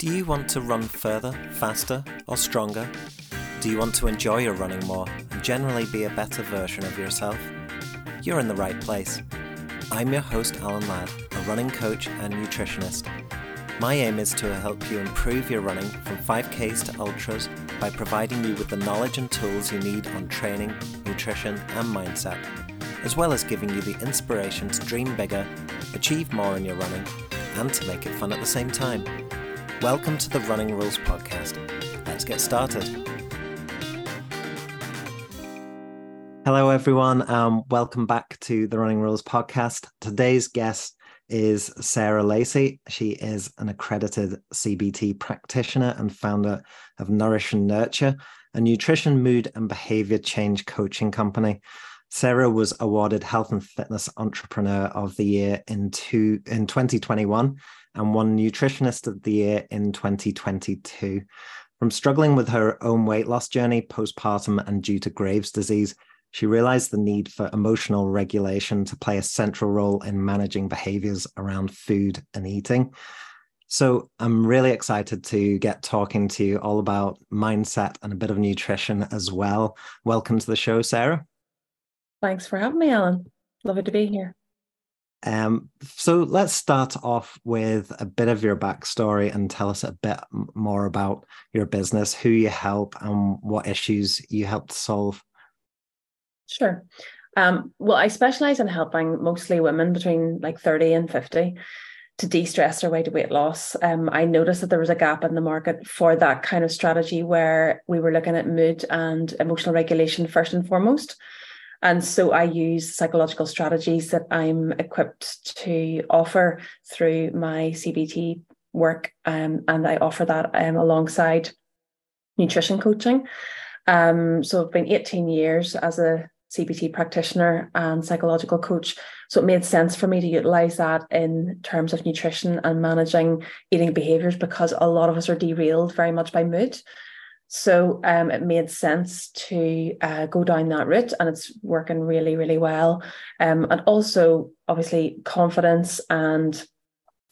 Do you want to run further, faster, or stronger? Do you want to enjoy your running more and generally be a better version of yourself? You're in the right place. I'm your host, Alan Ladd, a running coach and nutritionist. My aim is to help you improve your running from 5Ks to ultras by providing you with the knowledge and tools you need on training, nutrition, and mindset, as well as giving you the inspiration to dream bigger, achieve more in your running, and to make it fun at the same time. Welcome to the Running Rules Podcast. Let's get started. Hello, everyone. Um, welcome back to the Running Rules Podcast. Today's guest is Sarah Lacey. She is an accredited CBT practitioner and founder of Nourish and Nurture, a nutrition, mood, and behavior change coaching company. Sarah was awarded Health and Fitness Entrepreneur of the Year in, two, in 2021 and won Nutritionist of the Year in 2022. From struggling with her own weight loss journey, postpartum, and due to Graves' disease, she realized the need for emotional regulation to play a central role in managing behaviors around food and eating. So I'm really excited to get talking to you all about mindset and a bit of nutrition as well. Welcome to the show, Sarah. Thanks for having me, Alan. Lovely to be here. Um, so let's start off with a bit of your backstory and tell us a bit more about your business, who you help, and what issues you help to solve. Sure. Um, well, I specialize in helping mostly women between like 30 and 50 to de-stress their way to weight loss. Um, I noticed that there was a gap in the market for that kind of strategy where we were looking at mood and emotional regulation first and foremost. And so I use psychological strategies that I'm equipped to offer through my CBT work. Um, and I offer that um, alongside nutrition coaching. Um, so I've been 18 years as a CBT practitioner and psychological coach. So it made sense for me to utilize that in terms of nutrition and managing eating behaviors because a lot of us are derailed very much by mood. So um, it made sense to uh, go down that route, and it's working really, really well. Um, and also, obviously, confidence and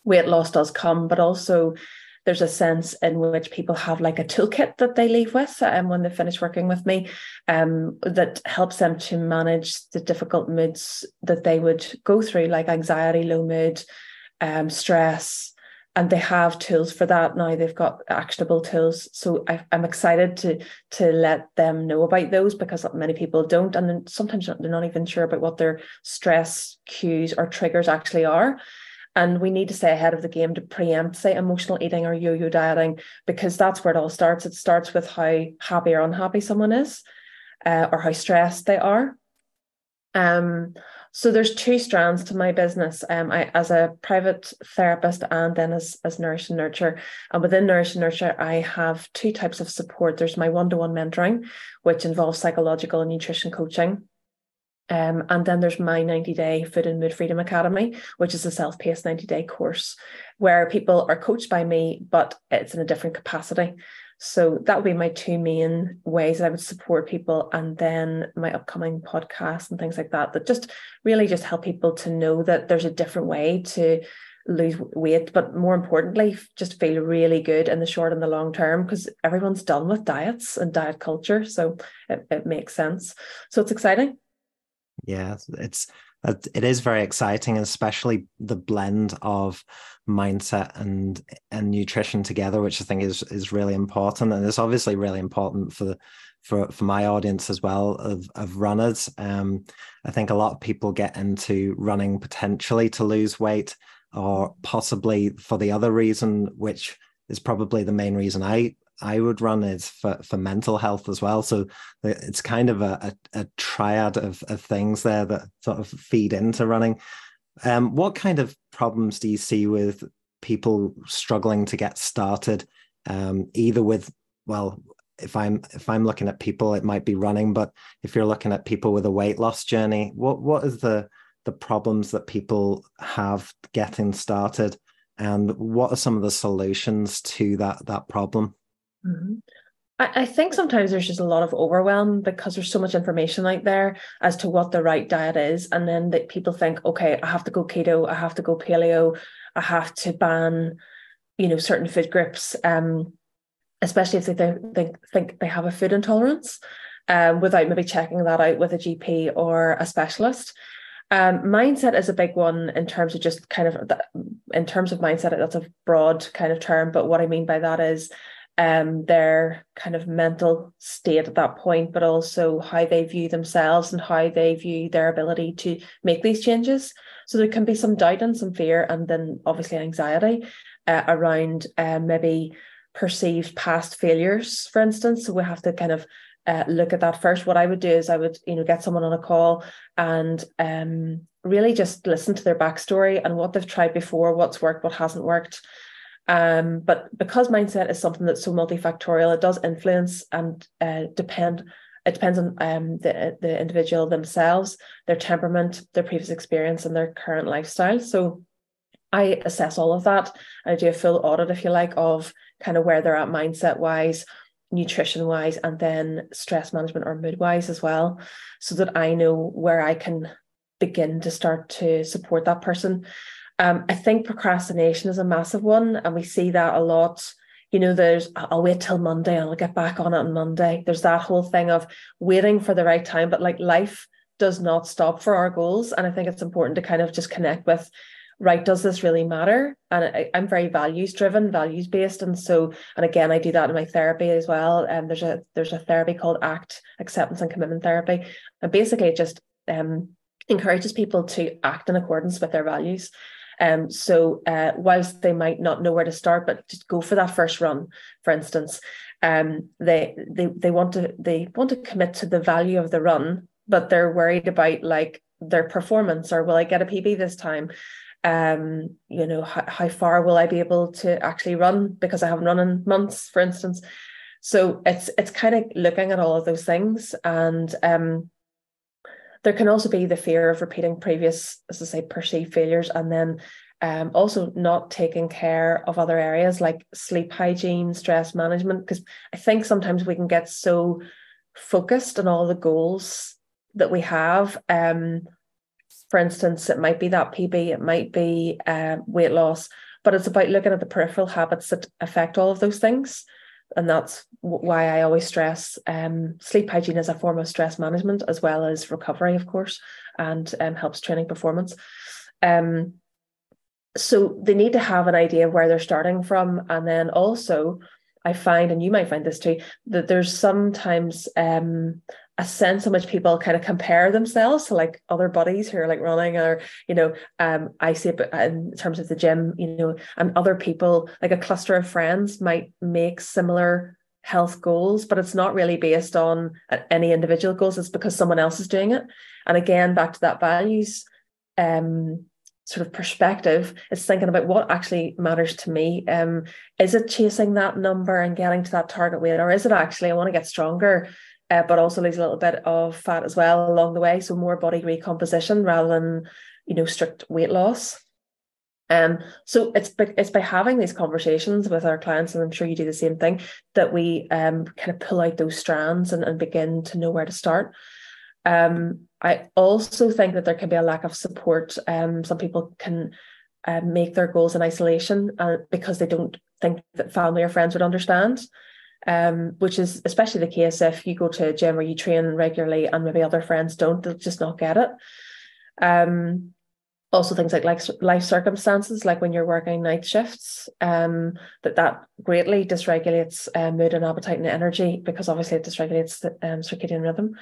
weight loss does come, but also there's a sense in which people have like a toolkit that they leave with um, when they finish working with me um, that helps them to manage the difficult moods that they would go through, like anxiety, low mood, um, stress, and they have tools for that now. They've got actionable tools. So I, am excited to to let them know about those because many people don't and sometimes they're not even sure about what their stress cues or triggers actually are. And we need to stay ahead of the game to preempt say emotional eating or yo-yo dieting because that's where it all starts. It starts with how happy or unhappy someone is uh, or how stressed they are. Um so there's two strands to my business. Um, I as a private therapist and then as as Nourish and Nurture. And within Nourish and Nurture, I have two types of support. There's my one-to-one mentoring, which involves psychological and nutrition coaching. Um, and then there's my 90 day food and mood freedom academy, which is a self paced 90 day course where people are coached by me, but it's in a different capacity. So that would be my two main ways that I would support people. And then my upcoming podcast and things like that, that just really just help people to know that there's a different way to lose weight, but more importantly, just feel really good in the short and the long term because everyone's done with diets and diet culture. So it, it makes sense. So it's exciting. Yeah, it's it is very exciting, especially the blend of mindset and and nutrition together, which I think is is really important, and it's obviously really important for for for my audience as well of of runners. Um, I think a lot of people get into running potentially to lose weight, or possibly for the other reason, which is probably the main reason I I would run is for, for mental health as well. So it's kind of a, a, a triad of, of things there that sort of feed into running. Um, what kind of problems do you see with people struggling to get started? Um, either with, well, if I'm if I'm looking at people, it might be running, but if you're looking at people with a weight loss journey, what what is the the problems that people have getting started, and what are some of the solutions to that that problem? Mm-hmm. I, I think sometimes there's just a lot of overwhelm because there's so much information out there as to what the right diet is. And then that people think, okay, I have to go keto, I have to go paleo, I have to ban you know certain food groups um, especially if they think, think they have a food intolerance um, without maybe checking that out with a gp or a specialist um, mindset is a big one in terms of just kind of in terms of mindset that's a broad kind of term but what i mean by that is um, their kind of mental state at that point, but also how they view themselves and how they view their ability to make these changes. So there can be some doubt and some fear, and then obviously anxiety uh, around uh, maybe perceived past failures, for instance. So we have to kind of uh, look at that first. What I would do is I would, you know, get someone on a call and um, really just listen to their backstory and what they've tried before, what's worked, what hasn't worked. Um, but because mindset is something that's so multifactorial, it does influence and uh, depend. It depends on um, the the individual themselves, their temperament, their previous experience, and their current lifestyle. So, I assess all of that. I do a full audit, if you like, of kind of where they're at mindset wise, nutrition wise, and then stress management or mood wise as well, so that I know where I can begin to start to support that person. Um, I think procrastination is a massive one, and we see that a lot. You know, there's I'll wait till Monday and I'll get back on it on Monday. There's that whole thing of waiting for the right time, but like life does not stop for our goals. And I think it's important to kind of just connect with right does this really matter and I, am very values driven values based and so and again i do that in my therapy as well and um, there's a there's a therapy called act acceptance and commitment therapy and basically it just um, encourages people to act in accordance with their values um, so uh, whilst they might not know where to start, but just go for that first run, for instance, um, they they they want to they want to commit to the value of the run, but they're worried about like their performance or will I get a PB this time? Um, you know, how, how far will I be able to actually run because I haven't run in months, for instance. So it's it's kind of looking at all of those things and um there can also be the fear of repeating previous, as I say, perceived failures, and then um, also not taking care of other areas like sleep hygiene, stress management. Because I think sometimes we can get so focused on all the goals that we have. Um, for instance, it might be that PB, it might be uh, weight loss, but it's about looking at the peripheral habits that affect all of those things and that's why I always stress um, sleep hygiene as a form of stress management as well as recovery, of course, and um, helps training performance. Um, so they need to have an idea of where they're starting from, and then also I find, and you might find this too, that there's sometimes um, a sense in which people kind of compare themselves to like other buddies who are like running or you know um i see it in terms of the gym you know and other people like a cluster of friends might make similar health goals but it's not really based on any individual goals. It's because someone else is doing it. And again back to that values um sort of perspective it's thinking about what actually matters to me. Um is it chasing that number and getting to that target weight or is it actually i want to get stronger uh, but also lose a little bit of fat as well along the way. So more body recomposition rather than, you know, strict weight loss. Um, so it's it's by having these conversations with our clients, and I'm sure you do the same thing, that we um, kind of pull out those strands and, and begin to know where to start. Um, I also think that there can be a lack of support. Um, some people can uh, make their goals in isolation uh, because they don't think that family or friends would understand um, which is especially the case if you go to a gym or you train regularly and maybe other friends don't, they'll just not get it. Um, also things like, like life circumstances, like when you're working night shifts, um, that that greatly dysregulates uh, mood and appetite and energy because obviously it dysregulates the um, circadian rhythm.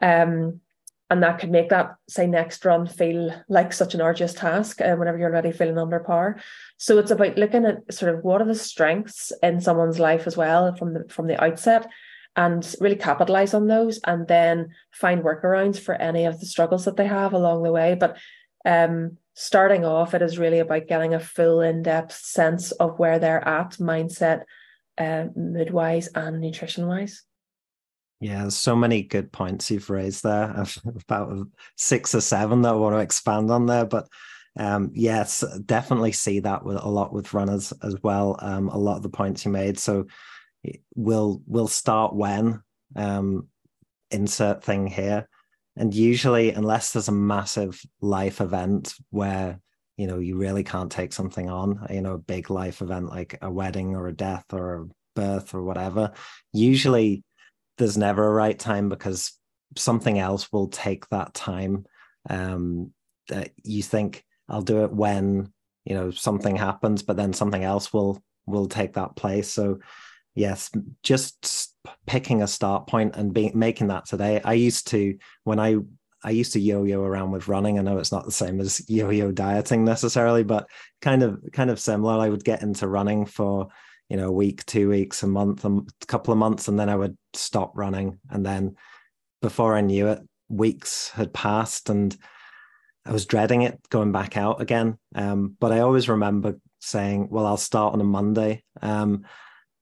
Um, and that could make that say next run feel like such an arduous task uh, whenever you're already feeling under power so it's about looking at sort of what are the strengths in someone's life as well from the from the outset and really capitalize on those and then find workarounds for any of the struggles that they have along the way. But um, starting off it is really about getting a full in-depth sense of where they're at mindset uh, mood wise and nutrition wise yeah, so many good points you've raised there. about six or seven that I want to expand on there, but um, yes, definitely see that with a lot with runners as well. Um, a lot of the points you made. So we'll we'll start when um, insert thing here, and usually unless there's a massive life event where you know you really can't take something on you know a big life event like a wedding or a death or a birth or whatever usually there's never a right time because something else will take that time um that you think i'll do it when you know something happens but then something else will will take that place so yes just picking a start point and being making that today i used to when i I used to yo-yo around with running. I know it's not the same as yo-yo dieting necessarily, but kind of kind of similar. I would get into running for you know a week, two weeks, a month, a couple of months, and then I would stop running. And then before I knew it, weeks had passed, and I was dreading it going back out again. Um, but I always remember saying, "Well, I'll start on a Monday." Um,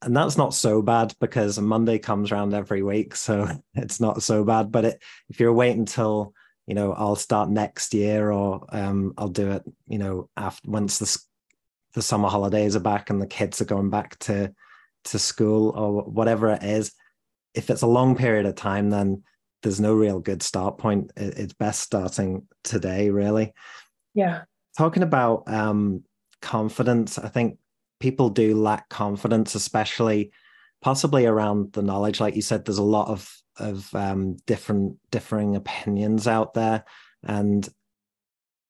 and that's not so bad because a Monday comes around every week, so it's not so bad. But it, if you're waiting until you know I'll start next year or um, I'll do it, you know, after once the the summer holidays are back and the kids are going back to to school or whatever it is, if it's a long period of time, then there's no real good start point. It's best starting today, really. Yeah. Talking about um, confidence, I think people do lack confidence, especially possibly around the knowledge. Like you said, there's a lot of of um, different differing opinions out there, and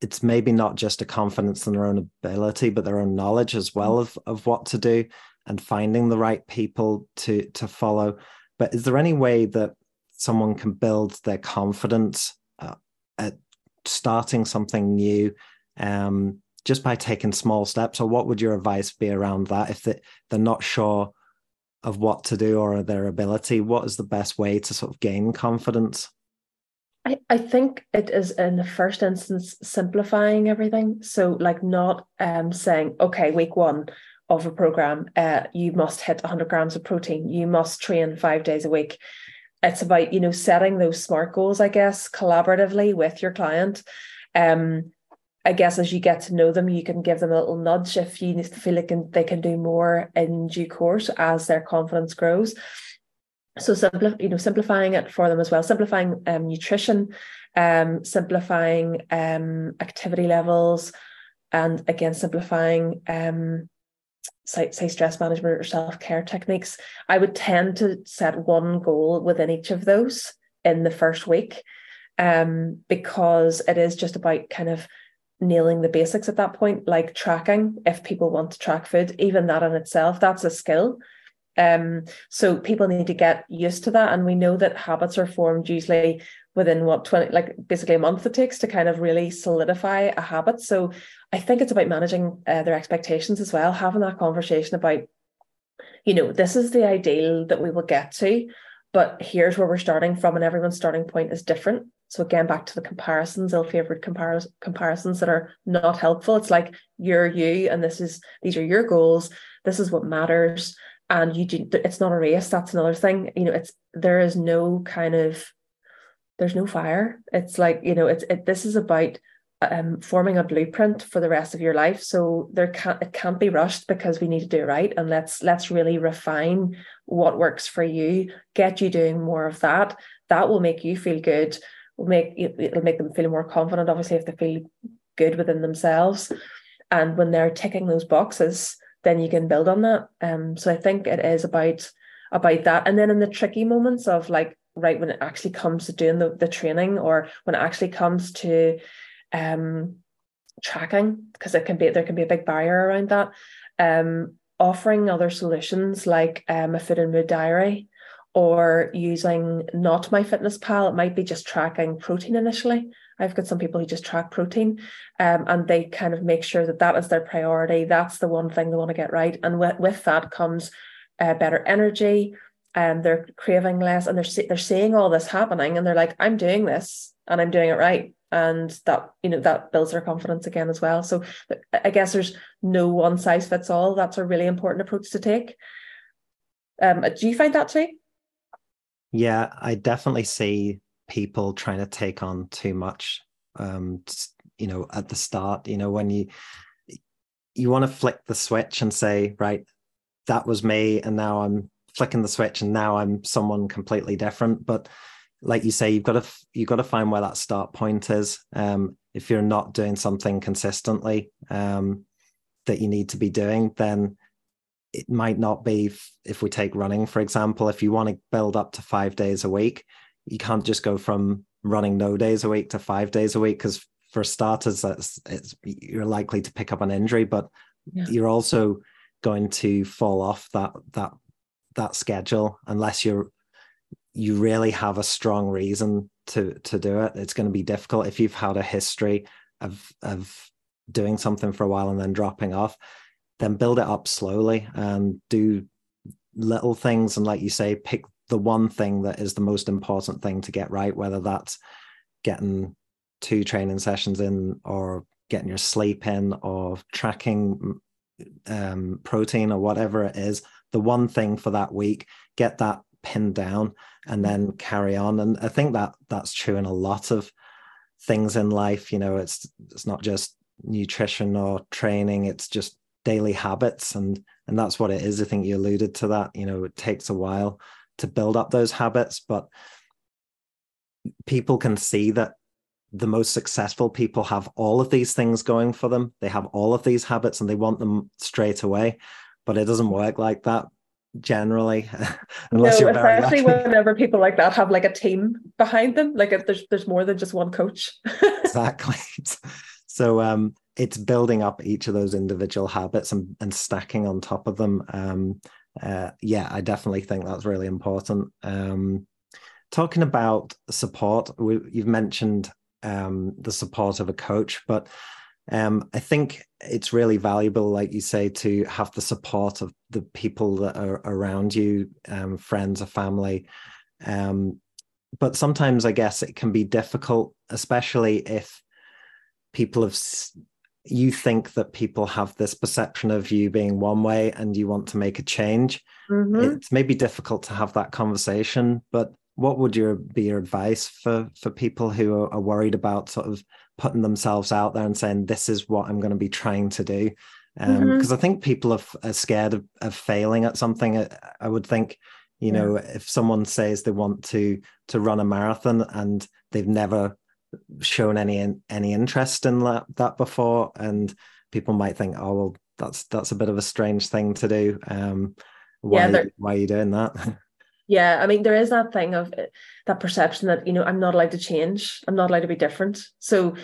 it's maybe not just a confidence in their own ability, but their own knowledge as well of of what to do and finding the right people to to follow. But is there any way that someone can build their confidence uh, at starting something new? Um, just by taking small steps or what would your advice be around that if they, they're not sure of what to do or their ability what is the best way to sort of gain confidence I, I think it is in the first instance simplifying everything. So like not um saying okay week one of a program uh you must hit 100 grams of protein. You must train five days a week. It's about you know setting those smart goals i guess collaboratively with your client. Um I guess as you get to know them, you can give them a little nudge if you need to feel like they can do more in due course as their confidence grows. So you know, simplifying it for them as well, simplifying um, nutrition, um, simplifying um, activity levels, and again simplifying um, say, say stress management or self-care techniques. I would tend to set one goal within each of those in the first week um, because it is just about kind of nailing the basics at that point, like tracking, if people want to track food, even that in itself, that's a skill. Um, so people need to get used to that. And we know that habits are formed usually within what 20, like basically a month it takes to kind of really solidify a habit. So I think it's about managing uh, their expectations as well, having that conversation about, you know, this is the ideal that we will get to, but here's where we're starting from, and everyone's starting point is different. So again, back to the comparisons, ill-favored comparis- comparisons that are not helpful. It's like you're you, and this is these are your goals. This is what matters, and you do. It's not a race. That's another thing. You know, it's there is no kind of there's no fire. It's like you know, it's it. This is about um, forming a blueprint for the rest of your life. So there can't it can't be rushed because we need to do it right. And let's let's really refine what works for you. Get you doing more of that. That will make you feel good will make it'll make them feel more confident obviously if they feel good within themselves and when they're ticking those boxes then you can build on that. Um so i think it is about about that. And then in the tricky moments of like right when it actually comes to doing the, the training or when it actually comes to um tracking because it can be there can be a big barrier around that. Um offering other solutions like um, a food and mood diary or using not MyFitnessPal It might be just tracking protein initially. I've got some people who just track protein um, and they kind of make sure that that is their priority. That's the one thing they want to get right. And with, with that comes uh, better energy and um, they're craving less and they're, they're seeing all this happening and they're like, I'm doing this and I'm doing it right. And that, you know, that builds their confidence again as well. So I guess there's no one size fits all. That's a really important approach to take. Um, do you find that too? Yeah, I definitely see people trying to take on too much. Um, you know, at the start, you know, when you you want to flick the switch and say, right, that was me, and now I'm flicking the switch, and now I'm someone completely different. But like you say, you've got to you've got to find where that start point is. Um, if you're not doing something consistently um, that you need to be doing, then it might not be if, if we take running for example if you want to build up to five days a week you can't just go from running no days a week to five days a week because for starters that's it's you're likely to pick up an injury but yeah. you're also going to fall off that that that schedule unless you're you really have a strong reason to to do it it's going to be difficult if you've had a history of of doing something for a while and then dropping off then build it up slowly and do little things and like you say pick the one thing that is the most important thing to get right whether that's getting two training sessions in or getting your sleep in or tracking um, protein or whatever it is the one thing for that week get that pinned down and then carry on. And i think that that's true in a lot of things in life. You know it's it's not just nutrition or training it's just daily habits. And and that's what it is. I think you alluded to that. You know it takes a while to build up those habits but people can see that the most successful people have all of these things going for them. They have all of these habits and they want them straight away but it doesn't work like that generally unless no, you're especially whenever people like that have like a team behind them like if there's there's more than just one coach. Exactly. So um it's building up each of those individual habits and, and stacking on top of them. Um, uh, yeah, I definitely think that's really important. Um, talking about support, we, you've mentioned um, the support of a coach, but um, I think it's really valuable, like you say, to have the support of the people that are around you, um, friends or family. Um, but sometimes I guess it can be difficult, especially if people have you think that people have this perception of you being one way and you want to make a change mm-hmm. it's maybe difficult to have that conversation but what would your be your advice for for people who are, worried about sort of putting themselves out there and saying this is what i'm going to be trying to do because um, mm-hmm. i think people are, are scared of, of, failing at something I, I would think you know if someone says they want to to run a marathon and they've never shown any any interest in that, that before. And people might think oh well that's that's a bit of a strange thing to do. Um why yeah, why are you doing that? Yeah i mean there is that thing of eh, that perception that you know i'm not allowed to change. I'm not allowed to be different. So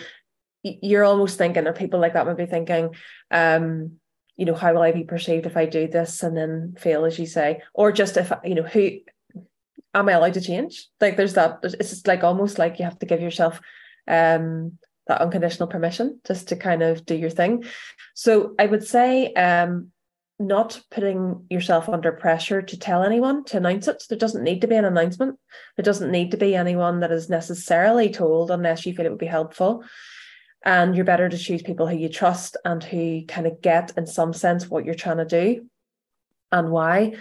you're almost thinking or people like that might be thinking um you know how will i be perceived if i do this and then fail as you say? Or just if you know who am I allowed to change? Like there's that it's just like almost like you have to give yourself um that unconditional permission just to kind of do your thing. So I would say um not putting yourself under pressure to tell anyone to announce it. There doesn't need to be an announcement. There doesn't need to be anyone that is necessarily told unless you feel it would be helpful. And you're better to choose people who you trust and who kind of get, in some sense, what you're trying to do and why.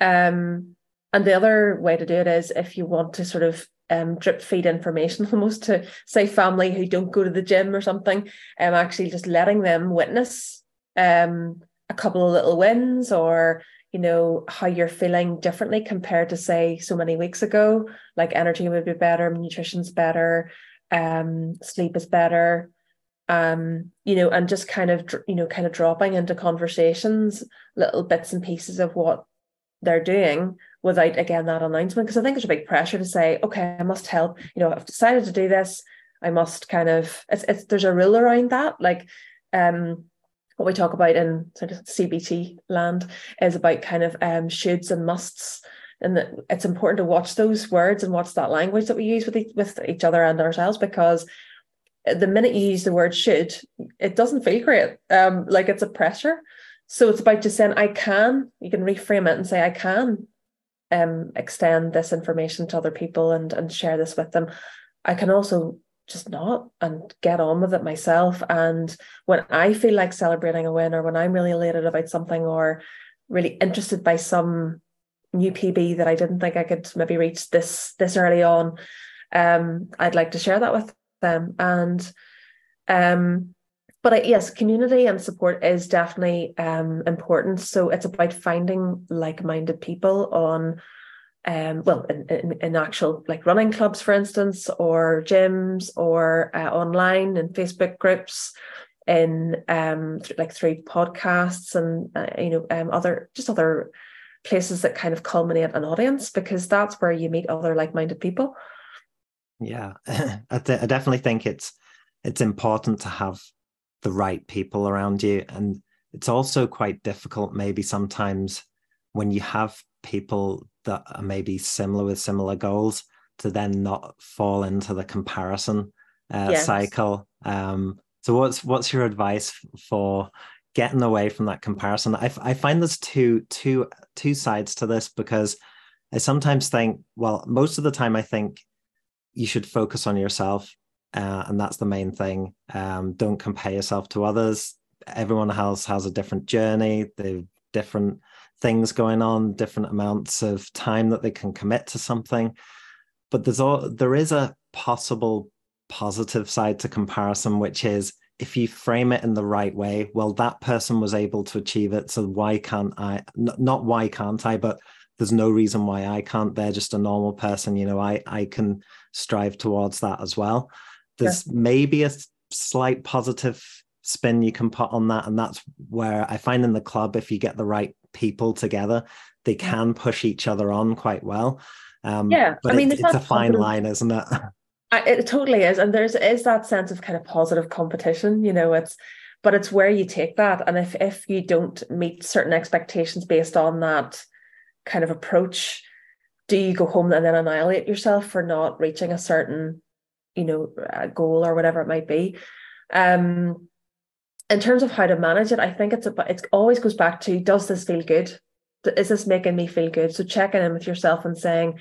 Um, and the other way to do it is if you want to sort of um, drip feed information almost to say family who don't go to the gym or something, um, actually just letting them witness um, a couple of little wins or you know how you're feeling differently compared to say so many weeks ago. Like energy would be better nutrition's better um sleep is better um you know and just kind of you know kind of dropping into conversations little bits and pieces of what they're doing without again that announcement because I think there's a big pressure to say okay I must help. You know I've decided to do this. I must kind of it's, it's there's a rule around that. Like um what we talk about in sort of CBT land is about kind of um shoulds and musts. And it's important to watch those words and watch that language that we use with each, with each other and ourselves because the minute you use the word should it doesn't feel great. Um like it's a pressure. So it's about just saying, I can, you can reframe it and say, I can um, extend this information to other people and, and share this with them. I can also just not and get on with it myself. And when I feel like celebrating a win or when I'm really elated about something or really interested by some new PB that I didn't think I could maybe reach this this early on, um, I'd like to share that with them. And um, but yes, community and support is definitely um, important. So it's about finding like-minded people on um, well, in, in, in, actual like running clubs, for instance, or gyms, or uh, online and Facebook groups, in um, th- like through podcasts and uh, you know um, other just other places that kind of culminate an audience because that's where you meet other like-minded people. Yeah, I, th- I definitely think it's it's important to have the right people around you, and it's also quite difficult maybe sometimes when you have people that are maybe similar with similar goals to then not fall into the comparison uh, yes. cycle. Um, so what's what's your advice for getting away from that comparison? I, I find there's two two two sides to this because I sometimes think, well, most of the time I think you should focus on yourself, uh, and that's the main thing. Um, don't compare yourself to others. Everyone else has a different journey. They've different things going on, different amounts of time that they can commit to something. But there's all there is a possible positive side to comparison, which is if you frame it in the right way, well, that person was able to achieve it. So why can't I? Not why can't I, but there's no reason why I can't. They're just a normal person. You know, I I can strive towards that as well. There's sure. maybe a slight positive spin you can put on that. And that's where I find in the club, if you get the right people together, they can push each other on quite well. Um, yeah, I mean, it's, it's a fine line, isn't it? It totally is, and there's is that sense of kind of positive competition. You know, it's but it's where you take that, and if if you don't meet certain expectations based on that kind of approach, do you go home and then annihilate yourself for not reaching a certain, you know, a goal or whatever it might be? Um, in terms of how to manage it, I think it's about it always goes back to does this feel good? Is this making me feel good? So checking in with yourself and saying,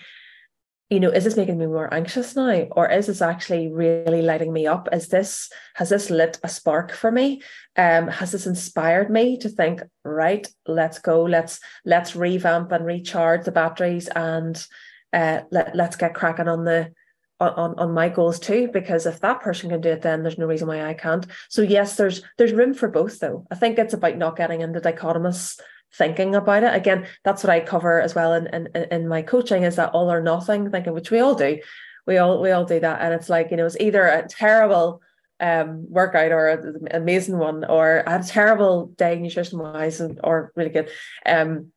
you know, is this making me more anxious now? Or is this actually really lighting me up? Is this, has this lit a spark for me? Um, has this inspired me to think, right, let's go, let's let's revamp and recharge the batteries and uh let, let's get cracking on the on, on my goals too because if that person can do it then there's no reason why I can't so yes there's there's room for both though I think it's about not getting into dichotomous thinking about it. Again, that's what I cover as well in, in, in my coaching is that all or nothing thinking, which we all do. We all we all do that. And it's like, you know, it's either a terrible um workout or an amazing one, or I had a terrible day nutrition wise or really good. Um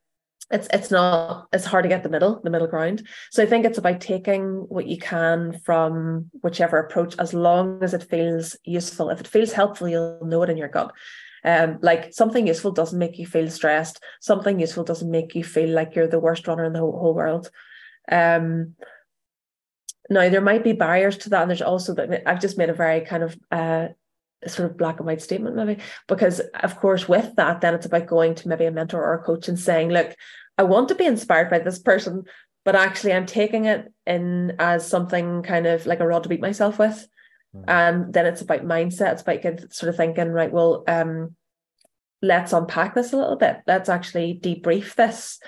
it's it's not it's hard to get the middle the middle ground so i think it's about taking what you can from whichever approach as long as it feels useful if it feels helpful you'll know it in your gut um, like something useful doesn't make you feel stressed. Something useful doesn't make you feel like you're the worst runner in the whole, whole world. Um, now there might be barriers to that, and there's also that I've just made a very kind of uh, sort of black and white statement, maybe because of course with that, then it's about going to maybe a mentor or a coach and saying, look, I want to be inspired by this person, but actually I'm taking it in as something kind of like a rod to beat myself with. Mm-hmm. And then it's about mindset. It's about sort of thinking, right, well, um, let's unpack this a little bit. Let's actually debrief this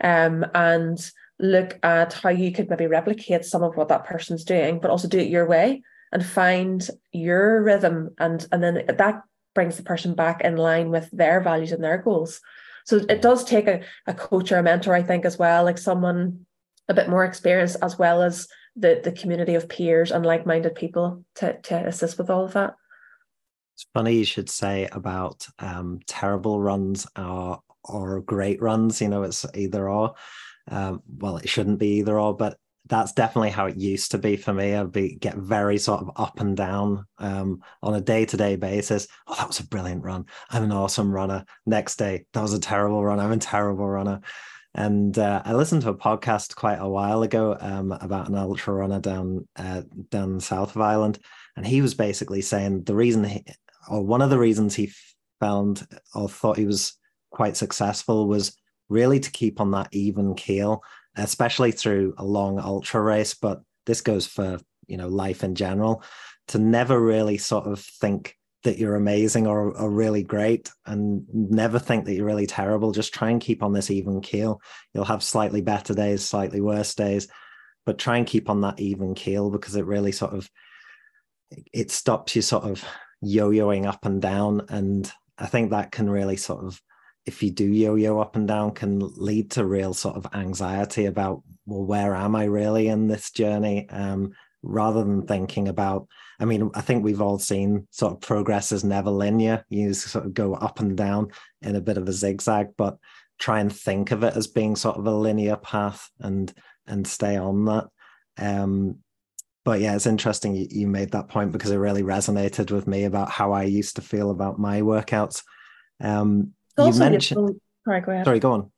um, and look at how you could maybe replicate some of what that person's doing, but also do it your way and find your rhythm. And, and then that brings the person back in line with their values and their goals. So it does take a, a coach or a mentor, I think, as well, like someone a bit more experienced, as well as the the community of peers and like-minded people to to assist with all of that it's funny you should say about um, terrible runs or or great runs you know it's either or um, well it shouldn't be either or but that's definitely how it used to be for me. I'd be get very sort of up and down um, on a day-to-day basis. Oh that was a brilliant run. I'm an awesome runner. Next day that was a terrible run. I'm a terrible runner. And uh, I listened to a podcast quite a while ago um, about an ultra runner down uh, down south of Ireland, and he was basically saying the reason, he, or one of the reasons he found or thought he was quite successful was really to keep on that even keel, especially through a long ultra race. But this goes for you know life in general, to never really sort of think that you're amazing or, or really great and never think that you're really terrible. Just try and keep on this even keel. You'll have slightly better days, slightly worse days, but try and keep on that even keel because it really sort of it stops you sort of yo-yoing up and down. And I think that can really sort of if you do yo-yo up and down can lead to real sort of anxiety about well where am i really in this journey? Um, rather than thinking about i mean i think we've all seen sort of progress is never linear. You sort of go up and down in a bit of a zigzag but try and think of it as being sort of a linear path and and stay on that. Um, but yeah it's interesting you, you made that point because it really resonated with me about how i used to feel about my workouts. Um, you mentioned sorry go ahead. Sorry go on.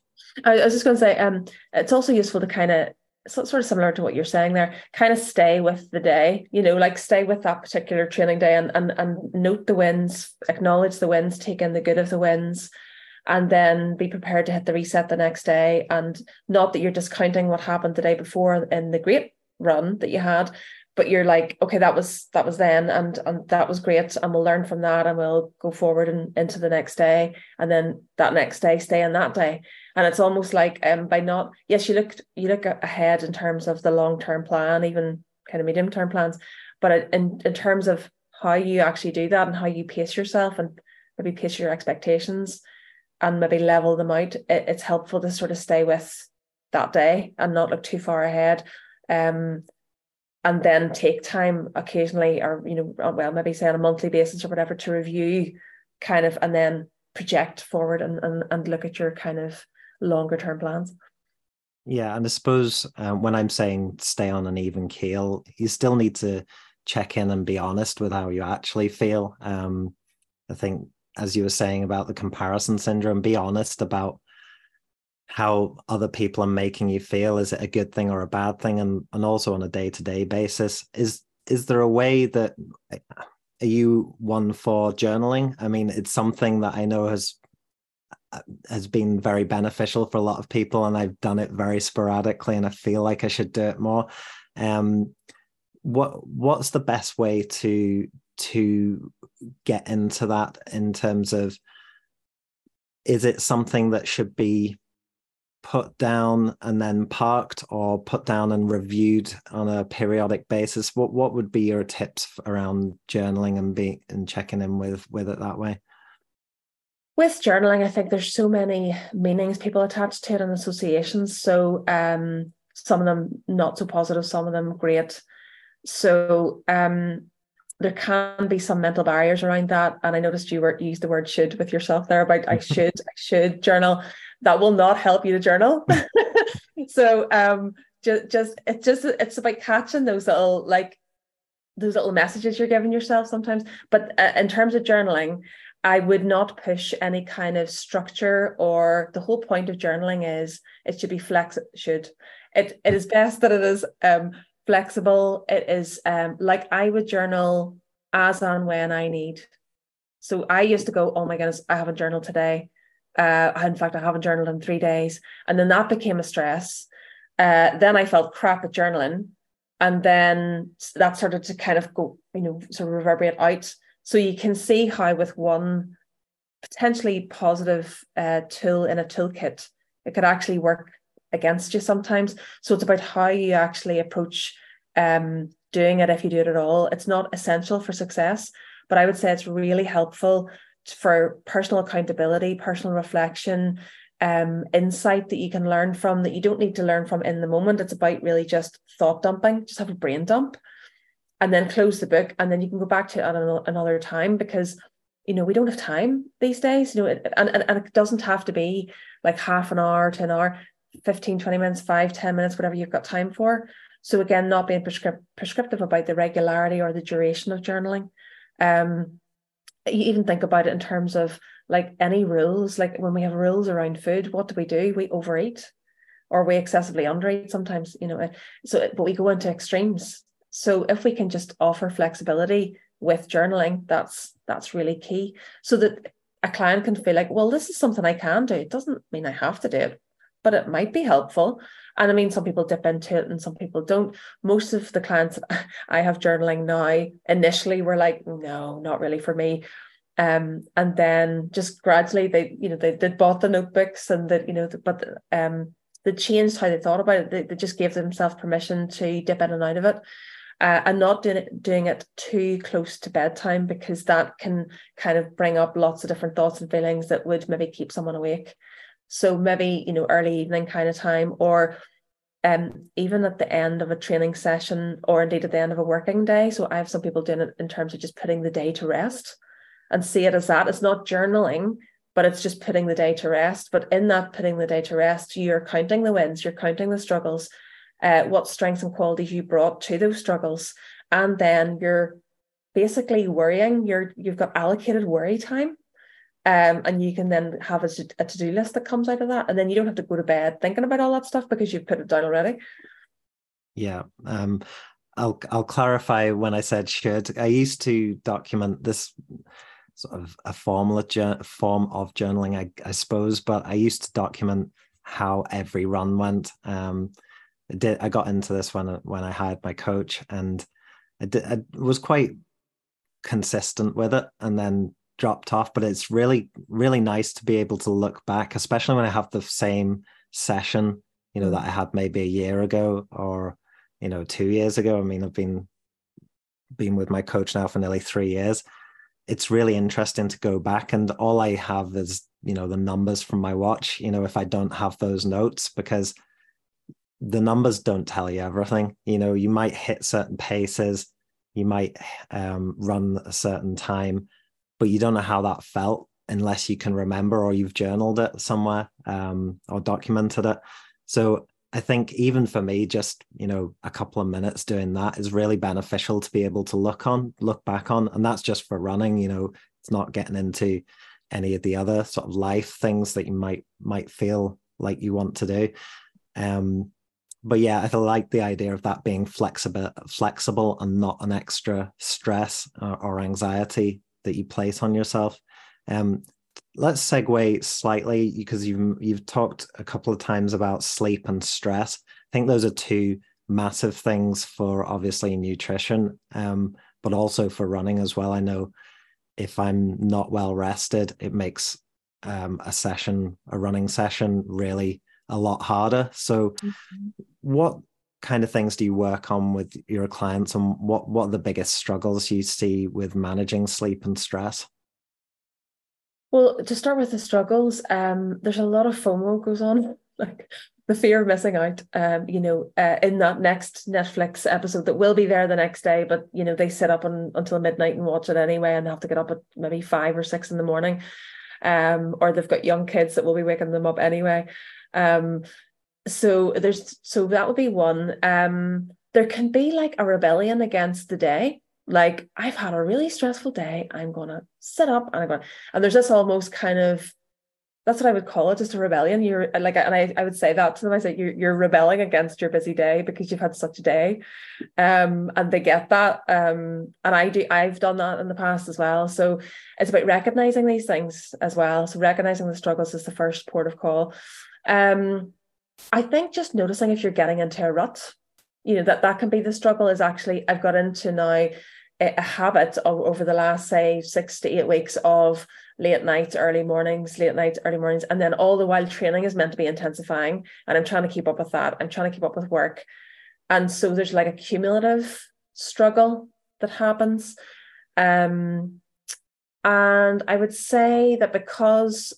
I was just going to say um, it's also useful to kind of sort of similar to what you're saying there kind of stay with the day you know like stay with that particular training day and and, and note the wins acknowledge the wins take in the good of the wins and then be prepared to hit the reset the next day. And not that you're discounting what happened the day before in the great run that you had but you're like okay that was that was then and and that was great and we'll learn from that and we'll go forward and into the next day and then that next day stay in that day. And it's almost like um by not yes you look you look ahead in terms of the long term plan even kind of medium term plans but in in terms of how you actually do that and how you pace yourself and maybe pace your expectations and maybe level them out it, it's helpful to sort of stay with that day and not look too far ahead. Um and then take time occasionally or you know uh, well maybe say on a monthly basis or whatever to review kind of and then project forward and and, and look at your kind of longer term plans. Yeah and i suppose um, when i'm saying stay on an even keel you still need to check in and be honest with how you actually feel. Um, i think as you were saying about the comparison syndrome be honest about how other people are making you feel. Is it a good thing or a bad thing? And and also on a day-to-day basis is is there a way that are you one for journaling? I mean it's something that i know has has been very beneficial for a lot of people and i've done it very sporadically and i feel like i should do it more. Um what what's the best way to to get into that in terms of is it something that should be put down and then parked or put down and reviewed on a periodic basis? What what would be your tips around journaling and be and checking in with with it that way? With journaling i think there's so many meanings people attach to it and associations. So um some of them not so positive some of them great. So um there can be some mental barriers around that and i noticed you were you used the word should with yourself there about i should i should journal that will not help you to journal. so um just just it's just it's about catching those little like those little messages you're giving yourself sometimes. But uh, in terms of journaling, I would not push any kind of structure or the whole point of journaling is it should be flex should it it is best that it is um flexible. It is um like I would journal as and when I need. So I used to go, oh my goodness, I have a journal today. Uh, in fact, I haven't journaled in three days. And then that became a stress. Uh, then I felt crap at journaling. And then that started to kind of go, you know, sort of reverberate out. So you can see how, with one potentially positive uh, tool in a toolkit, it could actually work against you sometimes. So it's about how you actually approach um, doing it if you do it at all. It's not essential for success, but I would say it's really helpful for personal accountability, personal reflection, um, insight that you can learn from that you don't need to learn from in the moment. It's about really just thought dumping, just have a brain dump and then close the book. And then you can go back to it at another time because, you know, we don't have time these days, you know, and, and, and it doesn't have to be like half an hour to an hour, 15, 20 minutes, five, 10 minutes, whatever you've got time for. So again, not being prescript- prescriptive about the regularity or the duration of journaling. Um, you even think about it in terms of like any rules like when we have rules around food what do we do? We overeat or we excessively undereat sometimes you know so but we go into extremes. So if we can just offer flexibility with journaling that's that's really key. So that a client can feel like well this is something i can do. It doesn't mean i have to do it but it might be helpful. And i mean some people dip into it and some people don't. Most of the clients i have journaling now initially were like no not really for me. Um, and then just gradually they you know they, they bought the notebooks and that you know but um they changed how they thought about it. They, they just gave themselves permission to dip in and out of it uh, and not doing it, doing it too close to bedtime because that can kind of bring up lots of different thoughts and feelings that would maybe keep someone awake. So maybe you know early evening kind of time, or um, even at the end of a training session, or indeed at the end of a working day. So I have some people doing it in terms of just putting the day to rest, and see it as that. It's not journaling, but it's just putting the day to rest. But in that putting the day to rest, you're counting the wins, you're counting the struggles, uh, what strengths and qualities you brought to those struggles, and then you're basically worrying. You're you've got allocated worry time, um, and you can then have a, a to do list that comes out of that, and then you don't have to go to bed thinking about all that stuff because you've put it down already. Yeah. Um, I'll I'll clarify when I said should. I used to document this sort of a formal form of journaling, I, I, suppose. But I used to document how every run went. Um, I did I got into this when when I hired my coach, and I, did, I was quite consistent with it, and then dropped off. But it's really really nice to be able to look back, especially when I have the same session, you know, that I had maybe a year ago or you know two years ago. I mean, I've been been with my coach now for nearly three years it's really interesting to go back and all I have is, you know, the numbers from my watch, you know, if I don't have those notes, because the numbers don't tell you everything. You know, you might hit certain paces, you might um, run a certain time, but you don't know how that felt unless you can remember or you've journaled it somewhere um, or documented it. So I think even for me, just you know, a couple of minutes doing that is really beneficial to be able to look on, look back on, and that's just for running. You know, it's not getting into any of the other sort of life things that you might might feel like you want to do. Um, but yeah, I like the idea of that being flexible, flexible, and not an extra stress or, or anxiety that you place on yourself. Um, let's segue slightly because you've you've talked a couple of times about sleep and stress. I think those are two massive things for obviously nutrition, um, but also for running as well. I know if I'm not well rested, it makes um, a session, a running session, really a lot harder. So, mm-hmm. what kind of things do you work on with your clients, and what what are the biggest struggles you see with managing sleep and stress? Well, to start with the struggles, um, there's a lot of FOMO goes on, like the fear of missing out. Um, you know, uh, in that next Netflix episode that will be there the next day, but you know they sit up on, until midnight and watch it anyway, and have to get up at maybe five or six in the morning, um, or they've got young kids that will be waking them up anyway. Um, so there's so that would be one. Um, there can be like a rebellion against the day like I've had a really stressful day. I'm gonna sit up and I'm gonna and there's this almost kind of that's what I would call it, just a rebellion. You're like, and I, I would say that to them. I say you're you're rebelling against your busy day because you've had such a day, um, and they get that. Um, and I do. I've done that in the past as well. So it's about recognizing these things as well. So recognizing the struggles is the first port of call. Um, I think just noticing if you're getting into a rut, you know that that can be the struggle. Is actually I've got into now a habit of, over the last say six to eight weeks of late nights early mornings late nights early mornings and then all the while training is meant to be intensifying and i'm trying to keep up with that i'm trying to keep up with work and so there's like a cumulative struggle that happens um and i would say that because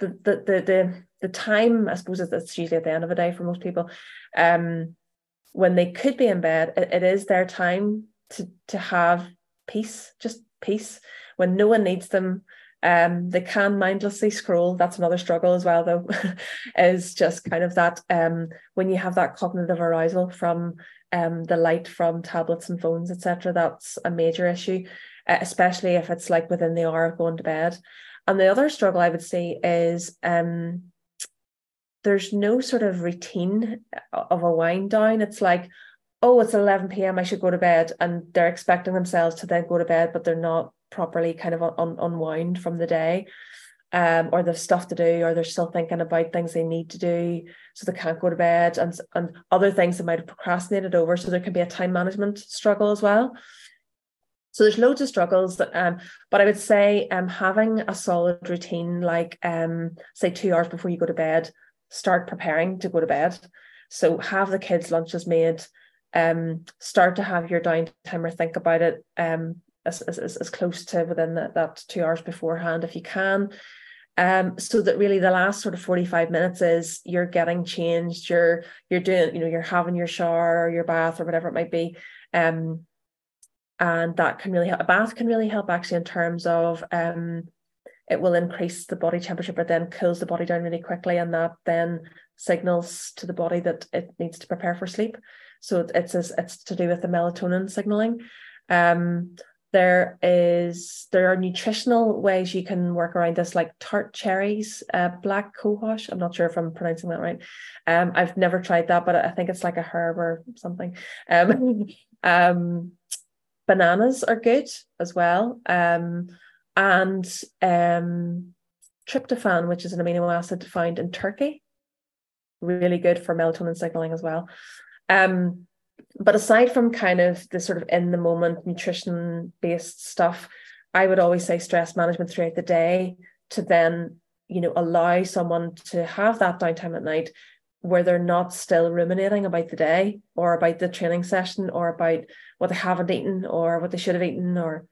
the the the the, the time i suppose it's usually at the end of the day for most people um when they could be in bed it, it is their time to to have peace, just peace when no one needs them. Um, they can mindlessly scroll. That's another struggle as well, though, is just kind of that um, when you have that cognitive arousal from um, the light from tablets and phones, etc. That's a major issue, uh, especially if it's like within the hour of going to bed. And the other struggle I would say is um, there's no sort of routine of a wind down. It's like, oh, it's 11 p.m. I should go to bed. And they're expecting themselves to then go to bed, but they're not properly kind of un- unwind from the day. Um, or they've stuff to do, or they're still thinking about things they need to do, so they can't go to bed, and and other things they might have procrastinated over. So there can be a time management struggle as well. So there's loads of struggles, that, um, but I would say um, having a solid routine, like um, say two hours before you go to bed, start preparing to go to bed. So have the kids' lunches made, um, start to have your downtime or think about it um, as, as, as close to within the, that two hours beforehand if you can. Um, so that really the last sort of 45 minutes is you're getting changed, you're you're doing, you know, you're having your shower or your bath or whatever it might be. Um, and that can really help. A bath can really help actually in terms of um, it will increase the body temperature, but then cools the body down really quickly, and that then signals to the body that it needs to prepare for sleep. So it's it's to do with the melatonin signaling. Um, there is there are nutritional ways you can work around this, like tart cherries, uh, black cohosh. I'm not sure if I'm pronouncing that right. Um, I've never tried that, but I think it's like a herb or something. Um, um, bananas are good as well. Um, and um, tryptophan, which is an amino acid found in turkey, really good for melatonin signaling as well. Um, but aside from kind of the sort of in the moment nutrition based stuff, I would always say stress management throughout the day to then, you know, allow someone to have that downtime at night where they're not still ruminating about the day or about the training session or about what they haven't eaten or what they should have eaten or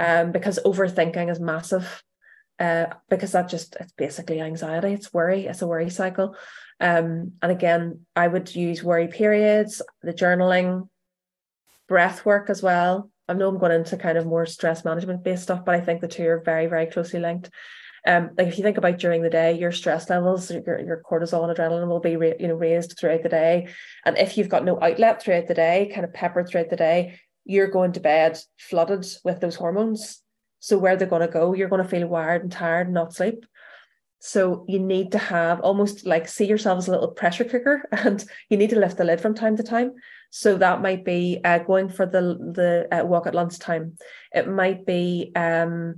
um, because overthinking is massive. Uh, because that just it's basically anxiety. It's worry. It's a worry cycle. Um, and again i would use worry periods the journaling breath work as well. I know i'm going into kind of more stress management based stuff but i think the two are very very closely linked. Um, like if you think about during the day, your stress levels, your, your cortisol and adrenaline will be you know raised throughout the day, and if you've got no outlet throughout the day, kind of peppered throughout the day, you're going to bed flooded with those hormones. So where they're going to go, you're going to feel wired and tired and not sleep. So you need to have almost like see yourself as a little pressure cooker, and you need to lift the lid from time to time. So that might be uh, going for the the uh, walk at lunchtime. It might be um,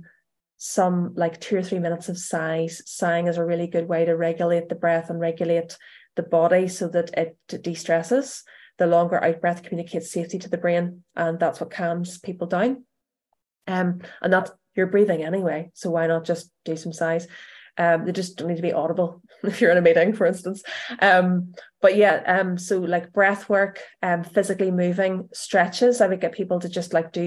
some like two or three minutes of sighs. Sighing is a really good way to regulate the breath and regulate the body so that it de stresses. The longer out breath communicates safety to the brain, and that's what calms people down. Um, and that's you're breathing anyway, so why not just do some sighs? Um, they just don't need to be audible if you're in a meeting, for instance. Um, but yeah, um, so like breath work, um, physically moving, stretches. I would get people to just like do,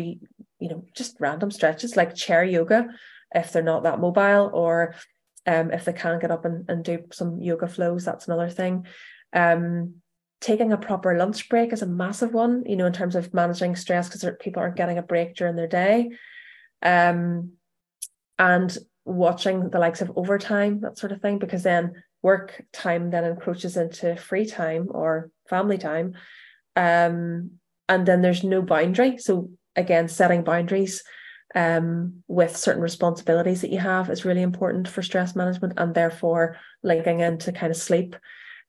you know, just random stretches like chair yoga if they're not that mobile or um, if they can't get up and, and do some yoga flows, that's another thing. Um, taking a proper lunch break is a massive one, you know, in terms of managing stress because people aren't getting a break during their day. Um, and watching the likes of overtime, that sort of thing, because then work time then encroaches into free time or family time. Um, and then there's no boundary. So again, setting boundaries um, with certain responsibilities that you have is really important for stress management and therefore linking into kind of sleep.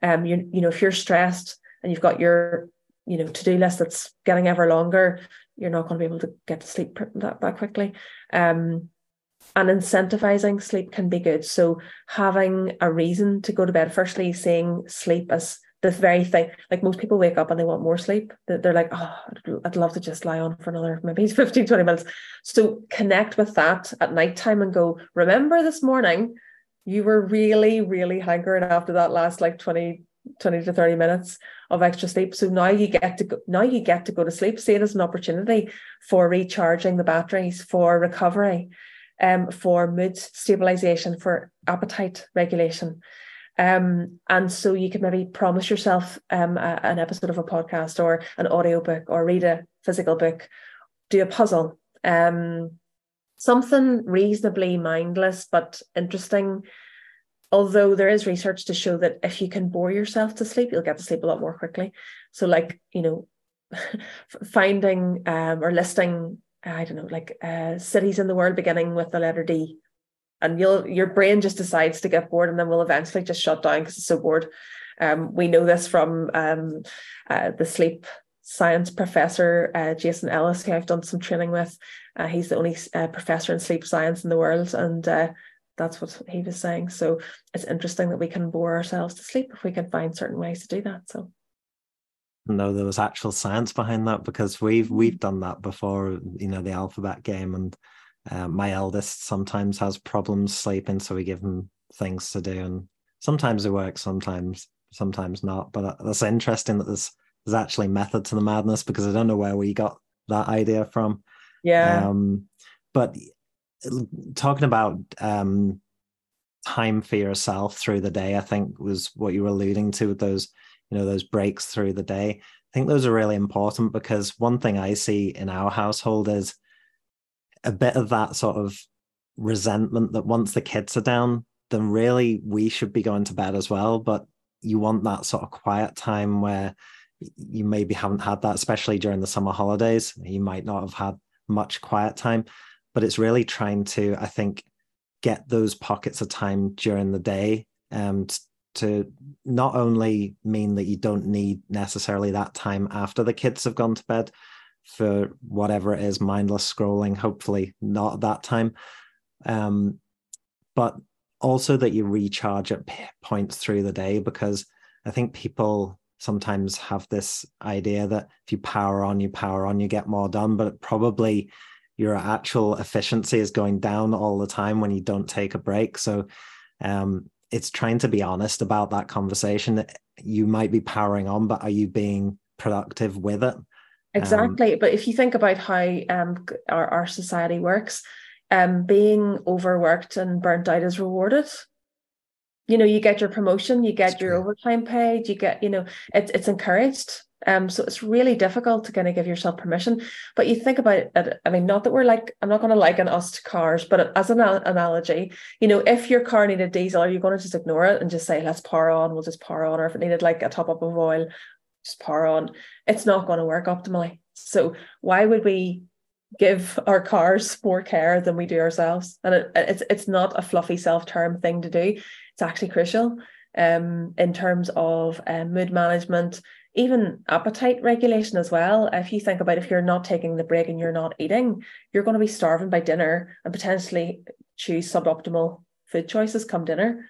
Um, you, you know, if you're stressed and you've got your, you know, to-do list that's getting ever longer, you're not going to be able to get to sleep that, that quickly. Um, and incentivizing sleep can be good. So having a reason to go to bed, firstly, seeing sleep as the very thing like most people wake up and they want more sleep they're like oh I'd love to just lie on for another maybe 15 20 minutes so connect with that at nighttime and go remember this morning you were really really hankering after that last like 20 20 to 30 minutes of extra sleep. So now you get to go now you get to go to sleep see it as an opportunity for recharging the batteries for recovery um, for mood stabilization for appetite regulation. Um, and so you can maybe promise yourself um, a, an episode of a podcast or an audio book or read a physical book, do a puzzle, um, something reasonably mindless but interesting. Although there is research to show that if you can bore yourself to sleep, you'll get to sleep a lot more quickly. So, like, you know, finding um, or listing, I don't know, like uh, cities in the world beginning with the letter D and you'll your brain just decides to get bored and then will eventually just shut down because it's so bored um, we know this from um, uh, the sleep science professor uh, jason ellis who i've done some training with uh, he's the only uh, professor in sleep science in the world and uh, that's what he was saying so it's interesting that we can bore ourselves to sleep if we can find certain ways to do that so no there was actual science behind that because we've we've mm. done that before you know the alphabet game and uh, my eldest sometimes has problems sleeping, so we give him things to do, and sometimes it works, sometimes sometimes not. But uh, that's interesting that there's there's actually method to the madness because I don't know where we got that idea from. Yeah. Um, but talking about um, time for yourself through the day, I think was what you were alluding to with those, you know, those breaks through the day. I think those are really important because one thing I see in our household is a bit of that sort of resentment that once the kids are down, then really we should be going to bed as well. But you want that sort of quiet time where you maybe haven't had that, especially during the summer holidays. You might not have had much quiet time, but it's really trying to, I think, get those pockets of time during the day um, to not only mean that you don't need necessarily that time after the kids have gone to bed for whatever it is, mindless scrolling, hopefully not that time, um, but also that you recharge at points through the day because I think people sometimes have this idea that if you power on, you power on, you get more done, but probably your actual efficiency is going down all the time when you don't take a break. So um, it's trying to be honest about that conversation. You might be powering on, but are you being productive with it? Exactly. Um, but if you think about how um, our, our society works, um, being overworked and burnt out is rewarded you know you get your promotion you get That's your true. overtime paid you get you know it's it's encouraged um so it's really difficult to kind of give yourself permission but you think about it i mean not that we're like i'm not going to liken us to cars but as an analogy you know if your car needed diesel are you going to just ignore it and just say let's power on we'll just power on or if it needed like a top up of oil just power on it's not going to work optimally so why would we give our cars more care than we do ourselves. And it, it's it's not a fluffy self-term thing to do. It's actually crucial um, in terms of um, mood management, even appetite regulation as well. If you think about if you're not taking the break and you're not eating, you're going to be starving by dinner and potentially choose suboptimal food choices come dinner.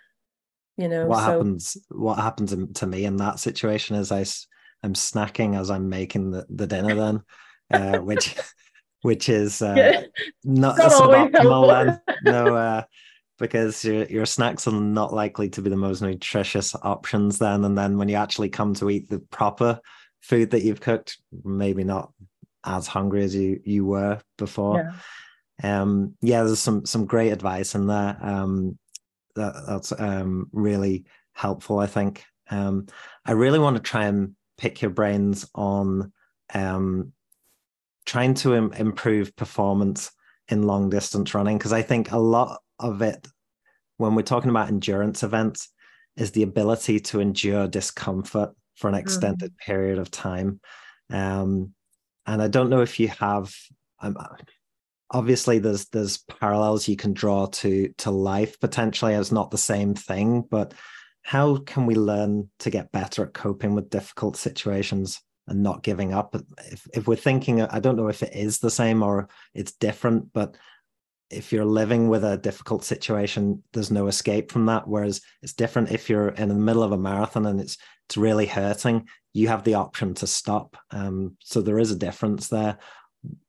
You know what so, happens. What happens to me in that situation is I I'm snacking as I'm making the, the dinner then, uh, which which is uh, yeah. not, not suboptimal. no, uh, because your your snacks are not likely to be the most nutritious options then. And then when you actually come to eat the proper food that you've cooked, maybe not as hungry as you you were before. Yeah. Um, yeah, there's some some great advice in there. Um, that, that's um, really helpful, I think. Um, I really want to try and pick your brains on um, trying to Im- improve performance in long distance running because I think a lot of it, when we're talking about endurance events, is the ability to endure discomfort for an mm-hmm. extended mm. period of time. Um, and I don't know if you have. Um, obviously, there's there's parallels you can draw to to life potentially as not the same thing, but how can we learn to get better at coping with difficult situations? and not giving up. If if we're thinking, I don't know if it is the same or it's different, but if you're living with a difficult situation, there's no escape from that. Whereas it's different if you're in the middle of a marathon and it's it's really hurting, you have the option to stop. Um, so there is a difference there.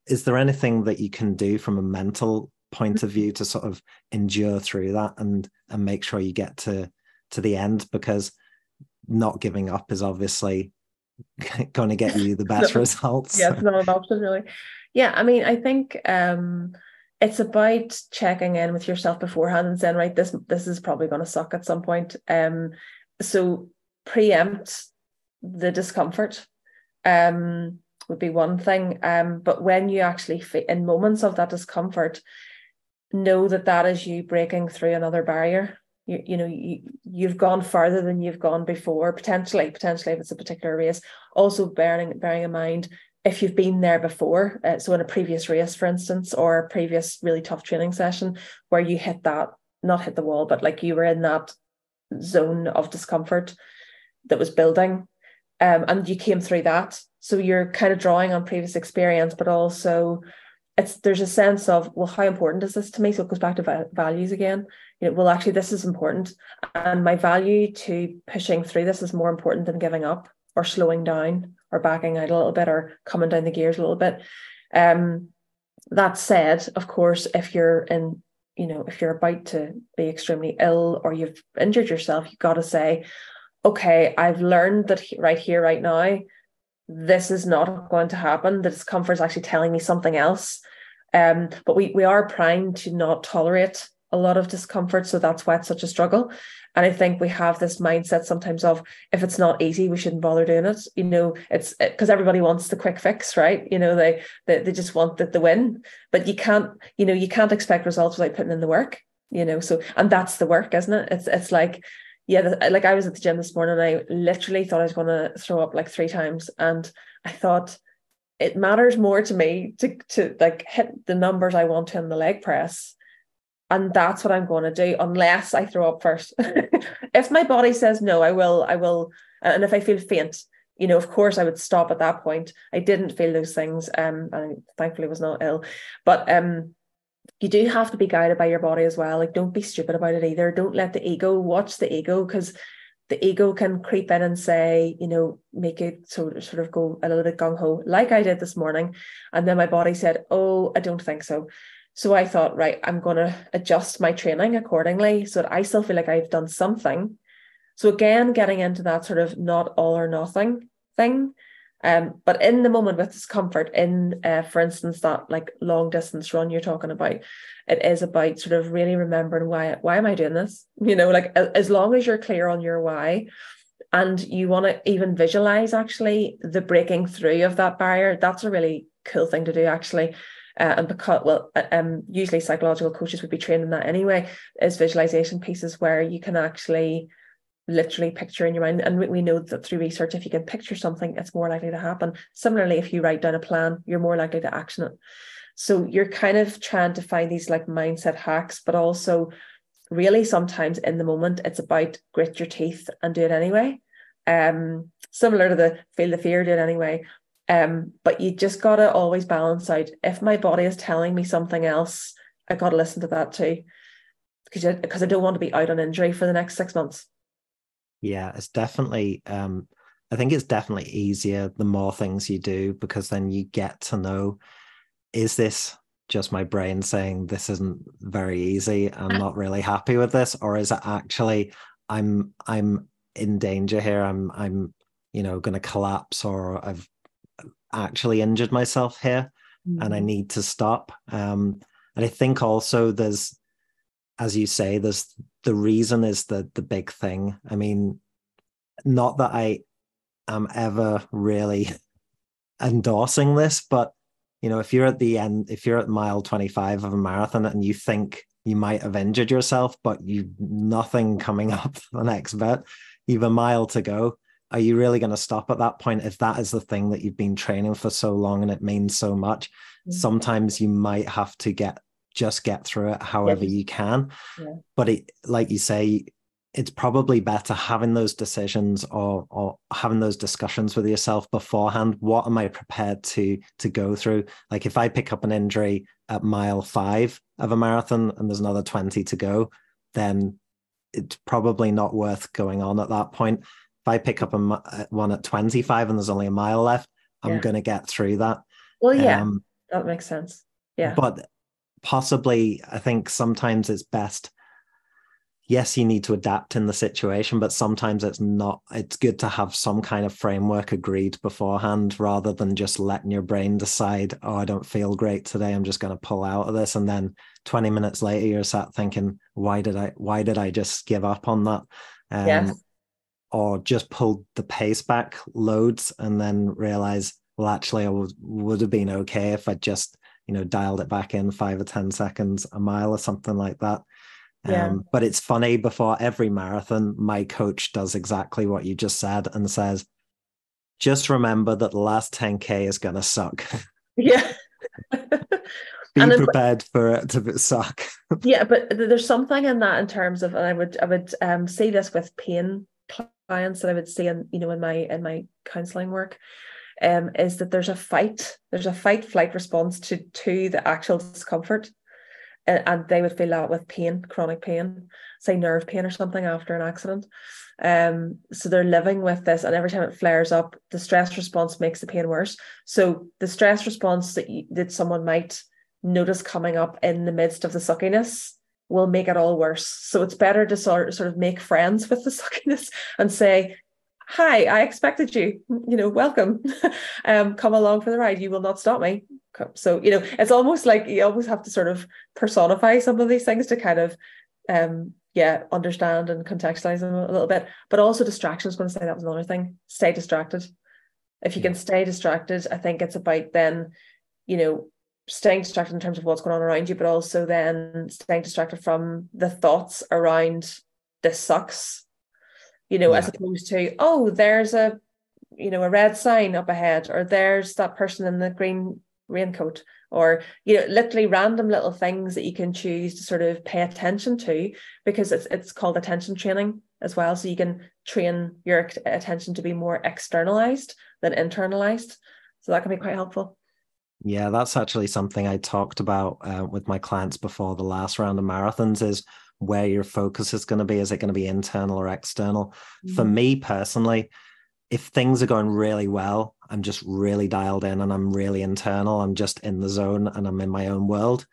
Is there anything that you can do from a mental point of view to sort of endure through that and and make sure you get to to the end? Because not giving up is obviously going to get you the best results. Yeah, it's not an option really. Yeah, I mean, I think um, it's about checking in with yourself beforehand and saying, right, this this is probably going to suck at some point. Um, so preempt the discomfort. Um, would be one thing. Um, but when you actually in moments of that discomfort, know that that is you breaking through another barrier you, you know you, you've gone further than you've gone before potentially potentially if it's a particular race also bearing bearing in mind if you've been there before uh, so in a previous race for instance or a previous really tough training session where you hit that not hit the wall but like you were in that zone of discomfort that was building um, and you came through that. So you're kind of drawing on previous experience but also it's there's a sense of well how important is this to me? So it goes back to values again. You know well actually this is important and my value to pushing through this is more important than giving up or slowing down or backing out a little bit or coming down the gears a little bit um that said of course if you're in you know if you're about to be extremely ill or you've injured yourself you've got to say okay i've learned that right here right now this is not going to happen. The discomfort is actually telling me something else. Um, but we we are primed to not tolerate a lot of discomfort, so that's why it's such a struggle. And I think we have this mindset sometimes of if it's not easy, we shouldn't bother doing it. You know, it's because everybody wants the quick fix, right? You know, they they, they just want the, the win, but you can't, you know, you can't expect results without putting in the work. You know, so and that's the work, isn't it? It's it's like yeah, like I was at the gym this morning, I literally thought I was going to throw up like three times, and I thought it matters more to me to to like hit the numbers I want to in the leg press and that's what i'm going to do unless i throw up first. If my body says no i will i will and if i feel faint you know of course i would stop at that point. I didn't feel those things um and thankfully was not ill. But um you do have to be guided by your body as well. Like don't be stupid about it either. Don't let the ego watch the ego because the ego can creep in and say, you know, make it sort sort of go a little bit gung ho, like I did this morning. And then my body said, Oh, I don't think so. So I thought, right, I'm going to adjust my training accordingly so that I still feel like I've done something. So again, getting into that sort of not all or nothing thing. Um, but in the moment with discomfort, in uh, for instance, that like long distance run you're talking about, it is about sort of really remembering why why am I doing this? You know, like as long as you're clear on your why, and you want to even visualize actually the breaking through of that barrier, that's a really cool thing to do actually uh, and because well uh, um usually psychological coaches would be trained in that anyway is visualization pieces where you can actually literally picture in your mind. And we know that through research if you can picture something it's more likely to happen. Similarly if you write down a plan you're more likely to action it. So you're kind of trying to find these like mindset hacks but also really sometimes in the moment it's about grit your teeth and do it anyway. Um similar to the feel the fear do it anyway um, but you just gotta always balance out. If my body is telling me something else, I gotta listen to that too, because I, because I don't want to be out on injury for the next six months. Yeah, it's definitely. Um, I think it's definitely easier the more things you do because then you get to know: is this just my brain saying this isn't very easy? I'm not really happy with this, or is it actually I'm I'm in danger here? I'm I'm you know going to collapse, or I've actually injured myself here mm-hmm. and I mm. need to stop. Um, and I think also there's, as you say, there's the reason is the the big thing. I mean, not that I am ever really endorsing this, but you know, if you're at the end, if you're at mile 25 of a marathon and you think you might have injured yourself, but you've nothing coming up the next bit, you've a mile to go are you really going to stop at that point if that is the thing that you've been training for so long and it means so much? Mm-hmm. sometimes you might have to get just get through it however you can. Yeah. but it like you say it's probably better having those decisions or or having those discussions with yourself beforehand. What am i prepared to to go through? Like if i pick up an injury at mile 5 of a marathon and there's another 20 to go then it's probably not worth going on at that point I pick up a uh, one at 25 and there's only a mile left, I'm yeah. going to get through that. Well, yeah, um, that makes sense. Yeah. But possibly, I think sometimes it's best. Yes, you need to adapt in the situation, but sometimes it's not. It's good to have some kind of framework agreed beforehand rather than just letting your brain decide, oh, I don't feel great today. I'm just going to pull out of this. And then 20 minutes later, you're sat thinking, why did I, why did I just give up on that? Um, yes or just pulled the pace back loads and then realize, well, actually, I would, would have been okay if I just, you know, dialed it back in five or 10 seconds a mile or something like that. Yeah. Um, but it's funny, before every marathon, my coach does exactly what you just said and says, just remember that the last 10K is going to suck. Yeah. Be and prepared for it to suck. yeah, but there's something in that in terms of, and I would I would um, see this with pain clients that I would see in you know in my in my counselling work um, is that there's a fight there's a fight flight response to to the actual discomfort. And, and they would feel that with pain chronic pain say nerve pain or something after an accident. Um so they're living with this and every time it flares up the stress response makes the pain worse. So the stress response that you, that someone might notice coming up in the midst of the suckiness will make it all worse. So it's better to sort, sort of make friends with the suckiness and say, hi, I expected you, you know, welcome. um, come along for the ride. You will not stop me. So, you know, it's almost like you always have to sort of personify some of these things to kind of um yeah, understand and contextualize them a little bit. But also distraction, I going to say that was another thing. Stay distracted. If you can stay distracted, I think it's about then, you know, staying distracted in terms of what's going on around you, but also then staying distracted from the thoughts around this sucks, you know, yeah. as opposed to, oh, there's a, you know, a red sign up ahead, or there's that person in the green raincoat, or, you know, literally random little things that you can choose to sort of pay attention to because it's it's called attention training as well. So you can train your attention to be more externalized than internalized. So that can be quite helpful. Yeah, that's actually something I talked about uh, with my clients before the last round of marathons is where your focus is going to be. Is it going to be internal or external? Mm-hmm. For me personally, if things are going really well, I'm just really dialed in and I'm really internal. I'm just in the zone and I'm in my own world.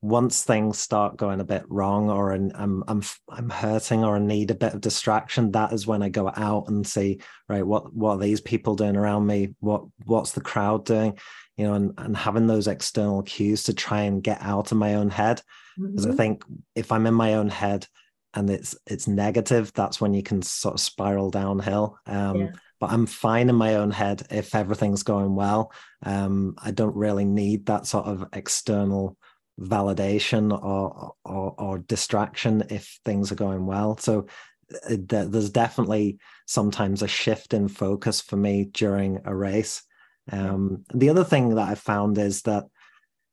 Once things start going a bit wrong or I'm I'm I'm hurting or I need a bit of distraction, that is when I go out and see right what what are these people doing around me? What what's the crowd doing? You know, and, and having those external cues to try and get out of my own head. Because mm-hmm. I think if I'm in my own head and it's it's negative, that's when you can sort of spiral downhill. Um, yeah. But I'm fine in my own head if everything's going well. Um, I don't really need that sort of external validation or, or, or distraction if things are going well. So uh, there's definitely sometimes a shift in focus for me during a race um, the other thing that I found is that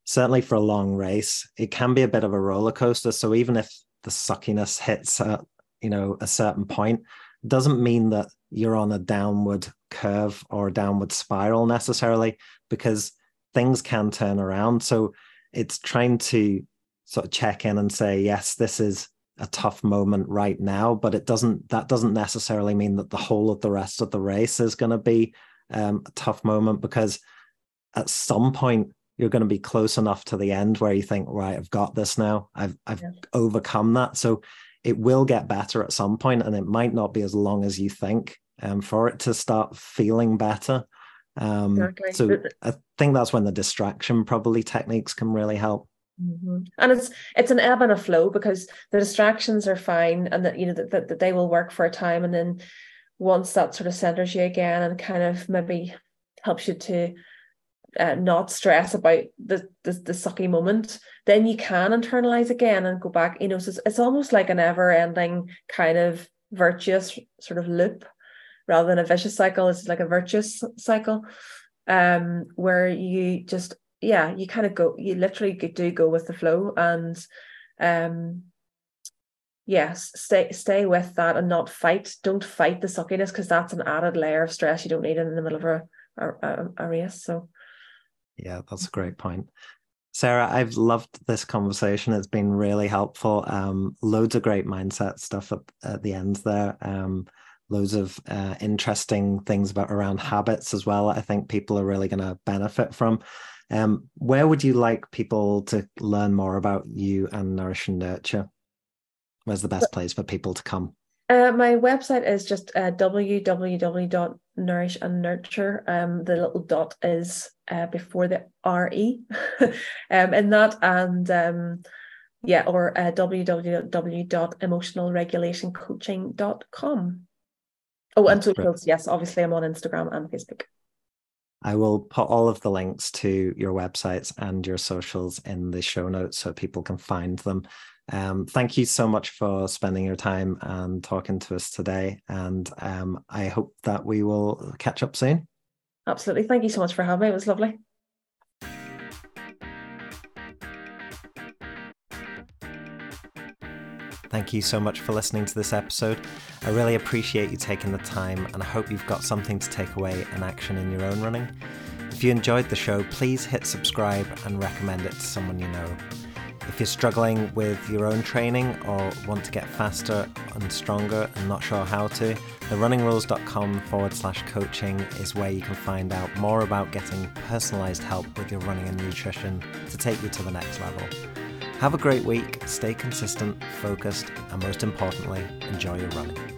certainly for a long race, it can be a bit of a roller coaster. So even if the suckiness hits at you know a certain point, doesn't mean that you're on a downward curve or a downward spiral necessarily, because things can turn around. So it's trying to sort of check in and say, yes, this is a tough moment right now, but it doesn't that doesn't necessarily mean that the whole of the rest of the race is going to be um, a tough moment because at some point you're going to be close enough to the end where you think, right, I've got this now. I've I've yeah. overcome that. So it will get better at some point, and it might not be as long as you think um, for it to start feeling better. Um, exactly. So I think that's when the distraction probably techniques can really help. Mm-hmm. And it's it's an ebb and a flow because the distractions are fine, and that you know that, that, that they will work for a time, and then once that sort of centers you again and kind of maybe helps you to uh, not stress about the, the the sucky moment, then you can internalize again and go back. You know, so it's, it's almost like a never-ending kind of virtuous sort of loop, rather than a vicious cycle. It's like a virtuous cycle, um, where you just yeah, you kind of go, you literally do go with the flow, and um, yes stay stay with that and not fight. Don't fight the suckiness because that's an added layer of stress you don't need it in the middle of a, a, a race so. Yeah that's a great point. Sarah i've loved this conversation. It's been really helpful. Um loads of great mindset stuff at, at the end there. Um loads of uh, interesting things about around habits as well i think people are really going to benefit from. Um, where would you like people to learn more about you and nourish and nurture Where's the best place for people to come? Uh, my website is just uh, www.nourish and nurture. Um, the little dot is uh, before the re, um, in that, and um, yeah, or uh, www.emotionalregulationcoaching.com. Oh, and socials. Yes, obviously, I'm on Instagram and Facebook. I will put all of the links to your websites and your socials in the show notes so people can find them. Um, thank you so much for spending your time and talking to us today. And um, I hope that we will catch up soon. Absolutely. Thank you so much for having me. It was lovely. Thank you so much for listening to this episode. I really appreciate you taking the time and I hope you've got something to take away and action in your own running. If you enjoyed the show, please hit subscribe and recommend it to someone you know. If you're struggling with your own training or want to get faster and stronger and not sure how to, therunningrules.com forward slash coaching is where you can find out more about getting personalized help with your running and nutrition to take you to the next level. Have a great week, stay consistent, focused, and most importantly, enjoy your running.